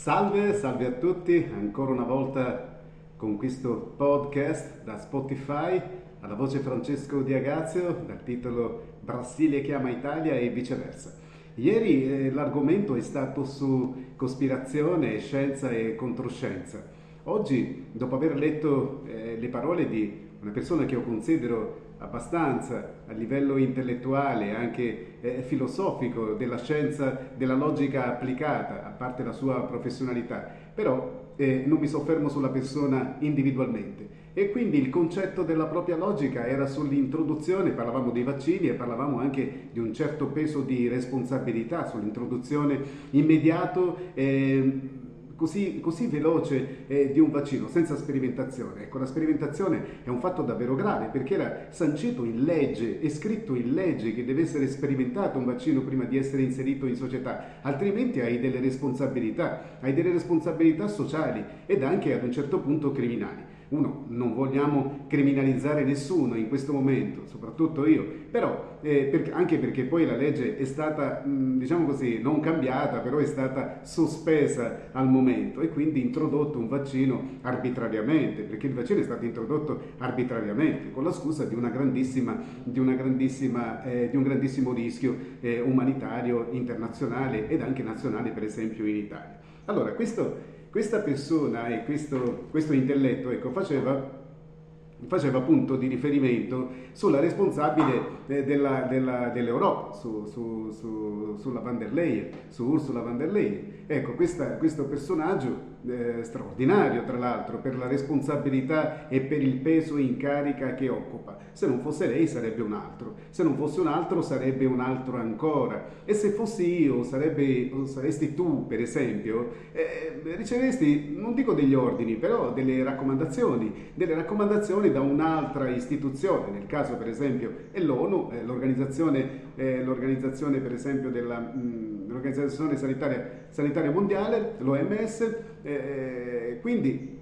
Salve, salve a tutti, ancora una volta con questo podcast da Spotify, alla voce Francesco Di Agazio, dal titolo Brasile chiama Italia e viceversa. Ieri eh, l'argomento è stato su cospirazione, scienza e controscienza. Oggi, dopo aver letto eh, le parole di una persona che io considero abbastanza a livello intellettuale, anche eh, filosofico, della scienza, della logica applicata, a parte la sua professionalità, però eh, non mi soffermo sulla persona individualmente. E quindi il concetto della propria logica era sull'introduzione, parlavamo dei vaccini e parlavamo anche di un certo peso di responsabilità sull'introduzione immediato. Eh, così, così veloce eh, di un vaccino senza sperimentazione. Ecco, la sperimentazione è un fatto davvero grave perché era sancito in legge, è scritto in legge che deve essere sperimentato un vaccino prima di essere inserito in società, altrimenti hai delle responsabilità, hai delle responsabilità sociali ed anche ad un certo punto criminali. Uno, non vogliamo criminalizzare nessuno in questo momento, soprattutto io, però eh, per, anche perché poi la legge è stata, mh, diciamo così, non cambiata, però è stata sospesa al momento e quindi introdotto un vaccino arbitrariamente, perché il vaccino è stato introdotto arbitrariamente con la scusa di, una grandissima, di, una grandissima, eh, di un grandissimo rischio eh, umanitario internazionale ed anche nazionale, per esempio in Italia. Allora, questo questa persona e questo, questo intelletto ecco, faceva faceva punto di riferimento sulla responsabile eh, della, della, dell'Europa, su, su, su, sulla van der Leyen, su Ursula van der Leyen. Ecco, questa, questo personaggio eh, straordinario, tra l'altro, per la responsabilità e per il peso in carica che occupa. Se non fosse lei sarebbe un altro, se non fosse un altro sarebbe un altro ancora. E se fossi io, sarebbe, saresti tu, per esempio, eh, riceveresti, non dico degli ordini, però delle raccomandazioni, delle raccomandazioni da un'altra istituzione, nel caso per esempio è l'ONU, eh, l'organizzazione, l'organizzazione per esempio della... Mh, l'Organizzazione Sanitaria, Sanitaria Mondiale, l'OMS, eh, quindi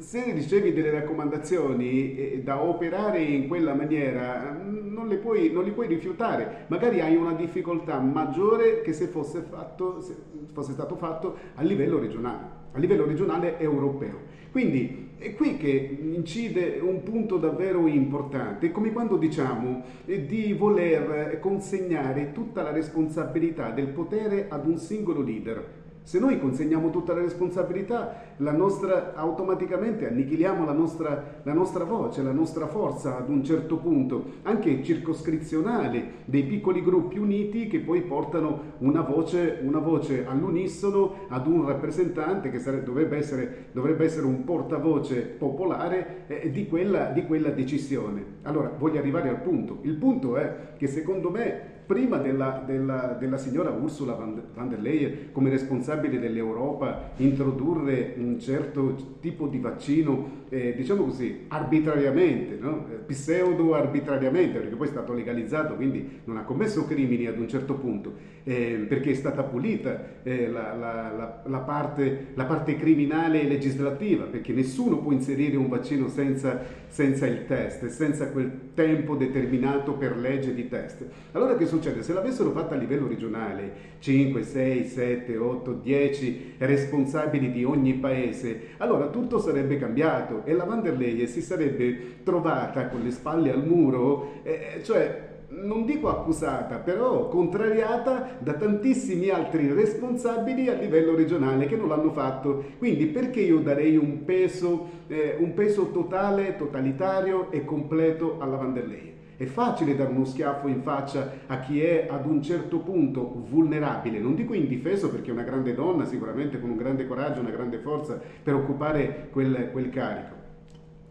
se ricevi delle raccomandazioni eh, da operare in quella maniera, non, le puoi, non li puoi rifiutare. Magari hai una difficoltà maggiore che se fosse, fatto, se fosse stato fatto a livello regionale, a livello regionale europeo. Quindi è qui che incide un punto davvero importante, come quando diciamo eh, di voler consegnare tutta la responsabilità del potere ad un singolo leader. Se noi consegniamo tutta la responsabilità, la nostra, automaticamente annichiliamo la nostra, la nostra, voce, la nostra forza ad un certo punto, anche circoscrizionale, dei piccoli gruppi uniti che poi portano una voce, una voce all'unisono ad un rappresentante che sarebbe, dovrebbe, essere, dovrebbe, essere, un portavoce popolare eh, di, quella, di quella decisione. Allora, voglio arrivare al punto. Il punto è che secondo me prima della, della, della signora Ursula von der Leyen come responsabile dell'Europa introdurre un certo tipo di vaccino, eh, diciamo così, arbitrariamente, no? Eh, pseudo arbitrariamente, perché poi è stato legalizzato, quindi non ha commesso crimini ad un certo punto, eh, perché è stata pulita eh, la, la, la, parte, la, parte, criminale e legislativa, perché nessuno può inserire un vaccino senza, senza il test, senza quel tempo determinato per legge di test. Allora che succede? Se l'avessero fatta a livello regionale, 5, 6, 7, 8, 10 responsabili di ogni paese, allora tutto sarebbe cambiato e la van der Leyen si sarebbe trovata con le spalle al muro, eh, cioè non dico accusata, però contrariata da tantissimi altri responsabili a livello regionale che non l'hanno fatto. Quindi perché io darei un peso, eh, un peso totale, totalitario e completo alla Van der Leyen? È facile dare uno schiaffo in faccia a chi è ad un certo punto vulnerabile, non dico indifeso perché è una grande donna, sicuramente con un grande coraggio, una grande forza per occupare quel, quel carico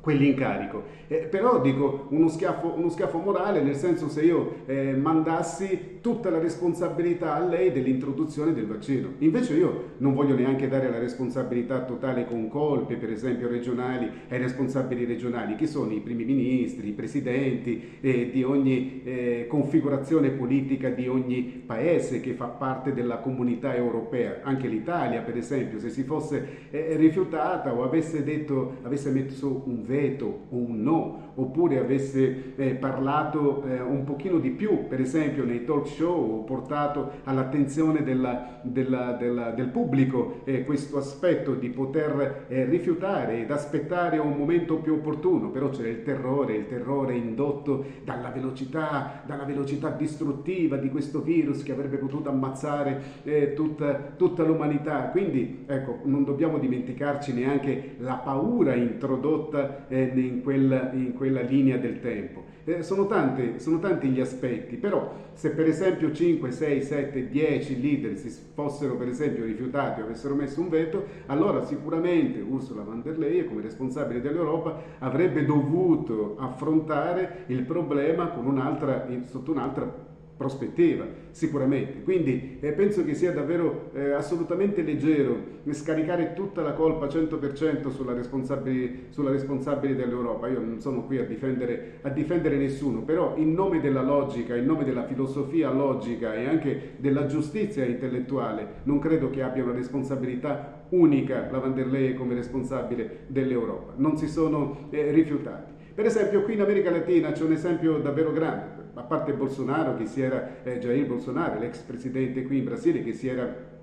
quell'incarico. Eh, però dico uno schiaffo, uno schiaffo, morale, nel senso se io eh, mandassi tutta la responsabilità a lei dell'introduzione del vaccino. Invece io non voglio neanche dare la responsabilità totale con colpe, per esempio regionali, ai responsabili regionali, che sono i primi ministri, i presidenti eh, di ogni eh, configurazione politica di ogni paese che fa parte della comunità europea. Anche l'Italia, per esempio, se si fosse eh, rifiutata o avesse detto, avesse messo un veto o un no, oppure avesse eh, parlato eh, un pochino di più, per esempio nei talk show, ho portato all'attenzione della, della, della, del pubblico eh, questo aspetto di poter eh, rifiutare ed aspettare un momento più opportuno, però c'era il terrore, il terrore indotto dalla velocità, dalla velocità distruttiva di questo virus che avrebbe potuto ammazzare eh, tutta, tutta l'umanità. Quindi ecco, non dobbiamo dimenticarci neanche la paura introdotta eh, in, quella, in quella linea del tempo. Eh, sono, tante, sono, tanti gli aspetti, però se per esempio 5, 6, 7, 10 leader si fossero per esempio rifiutati o avessero messo un veto, allora sicuramente Ursula von der Leyen come responsabile dell'Europa avrebbe dovuto affrontare il problema un'altra, sotto un'altra prospettiva, sicuramente. Quindi eh, penso che sia davvero eh, assolutamente leggero scaricare tutta la colpa 100% sulla responsabile, sulla responsabile dell'Europa. Io non sono qui a difendere, a difendere nessuno, però in nome della logica, in nome della filosofia logica e anche della giustizia intellettuale, non credo che abbia una responsabilità unica la Van der Leyen come responsabile dell'Europa. Non si sono eh, rifiutati. Per esempio qui in America Latina c'è un esempio davvero grande a parte Bolsonaro che si era, eh, Jair Bolsonaro, l'ex presidente qui in Brasile, che si era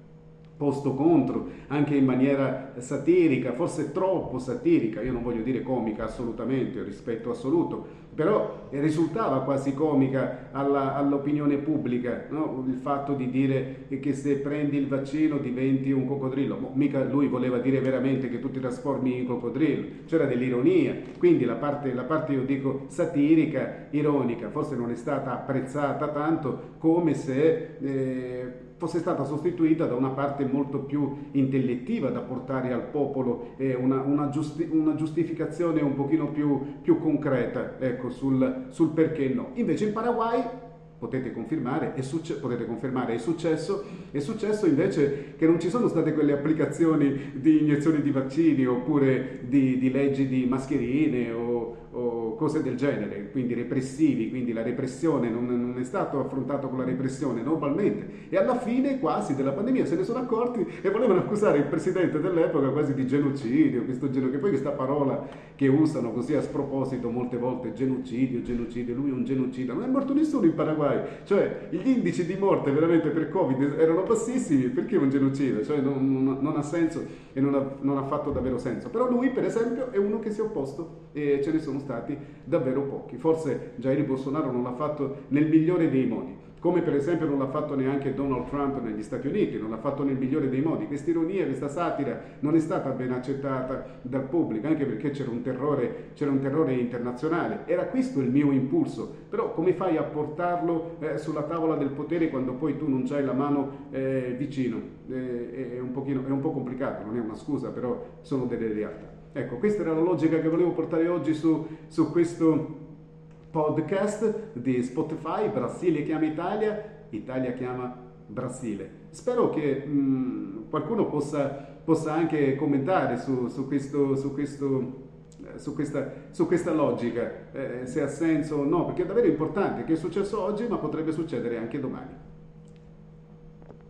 posto contro anche in maniera satirica, forse troppo satirica, io non voglio dire comica assolutamente, rispetto assoluto, però risultava quasi comica all'opinione pubblica no? il fatto di dire che se prendi il vaccino diventi un coccodrillo, Mo, mica lui voleva dire veramente che tu ti trasformi in coccodrillo, c'era dell'ironia, quindi la parte, la parte io dico satirica, ironica, forse non è stata apprezzata tanto come se... Eh, fosse stata sostituita da una parte molto più intellettiva da portare al popolo eh, una, una, giusti, una, giustificazione un pochino più, più concreta ecco, sul, sul, perché no. Invece in Paraguay potete confermare, è, potete confermare, è successo, è successo invece che non ci sono state quelle applicazioni di iniezioni di vaccini oppure di, di leggi di mascherine o, o cose del genere, quindi repressivi, quindi la repressione non, non è stato affrontato con la repressione normalmente. E alla fine quasi della pandemia se ne sono accorti e volevano accusare il presidente dell'epoca quasi di genocidio, questo genocidio, che poi questa parola che usano così a sproposito molte volte, genocidio, genocidio, lui è un genocida, non è morto nessuno in Paraguay, cioè gli indici di morte veramente per Covid erano bassissimi, perché un genocida? Cioè non, non, non ha senso e non ha, non ha fatto davvero senso, però lui per esempio è uno che si è opposto e ce ne sono stati davvero pochi. Forse Jair Bolsonaro non l'ha fatto nel migliore dei modi, come per esempio non l'ha fatto neanche Donald Trump negli Stati Uniti, non l'ha fatto nel migliore dei modi. Questa ironia, questa satira non è stata ben accettata dal pubblico, anche perché c'era un un terrore internazionale. Era questo il mio impulso, però come fai a portarlo eh, sulla tavola del potere quando poi tu non hai la mano eh, vicino? Eh, è, un pochino, è un po' complicato, non è una scusa, però sono delle realtà. Ecco, questa era la logica che volevo portare oggi su, su questo podcast di Spotify, Brasile chiama Italia, Italia chiama Brasile. Spero che mh, mm, qualcuno possa, possa, anche commentare su, su, questo, su, questo, eh, su, questa, su questa, logica, eh, se ha senso o no, perché è davvero importante che è successo oggi, ma potrebbe succedere anche domani.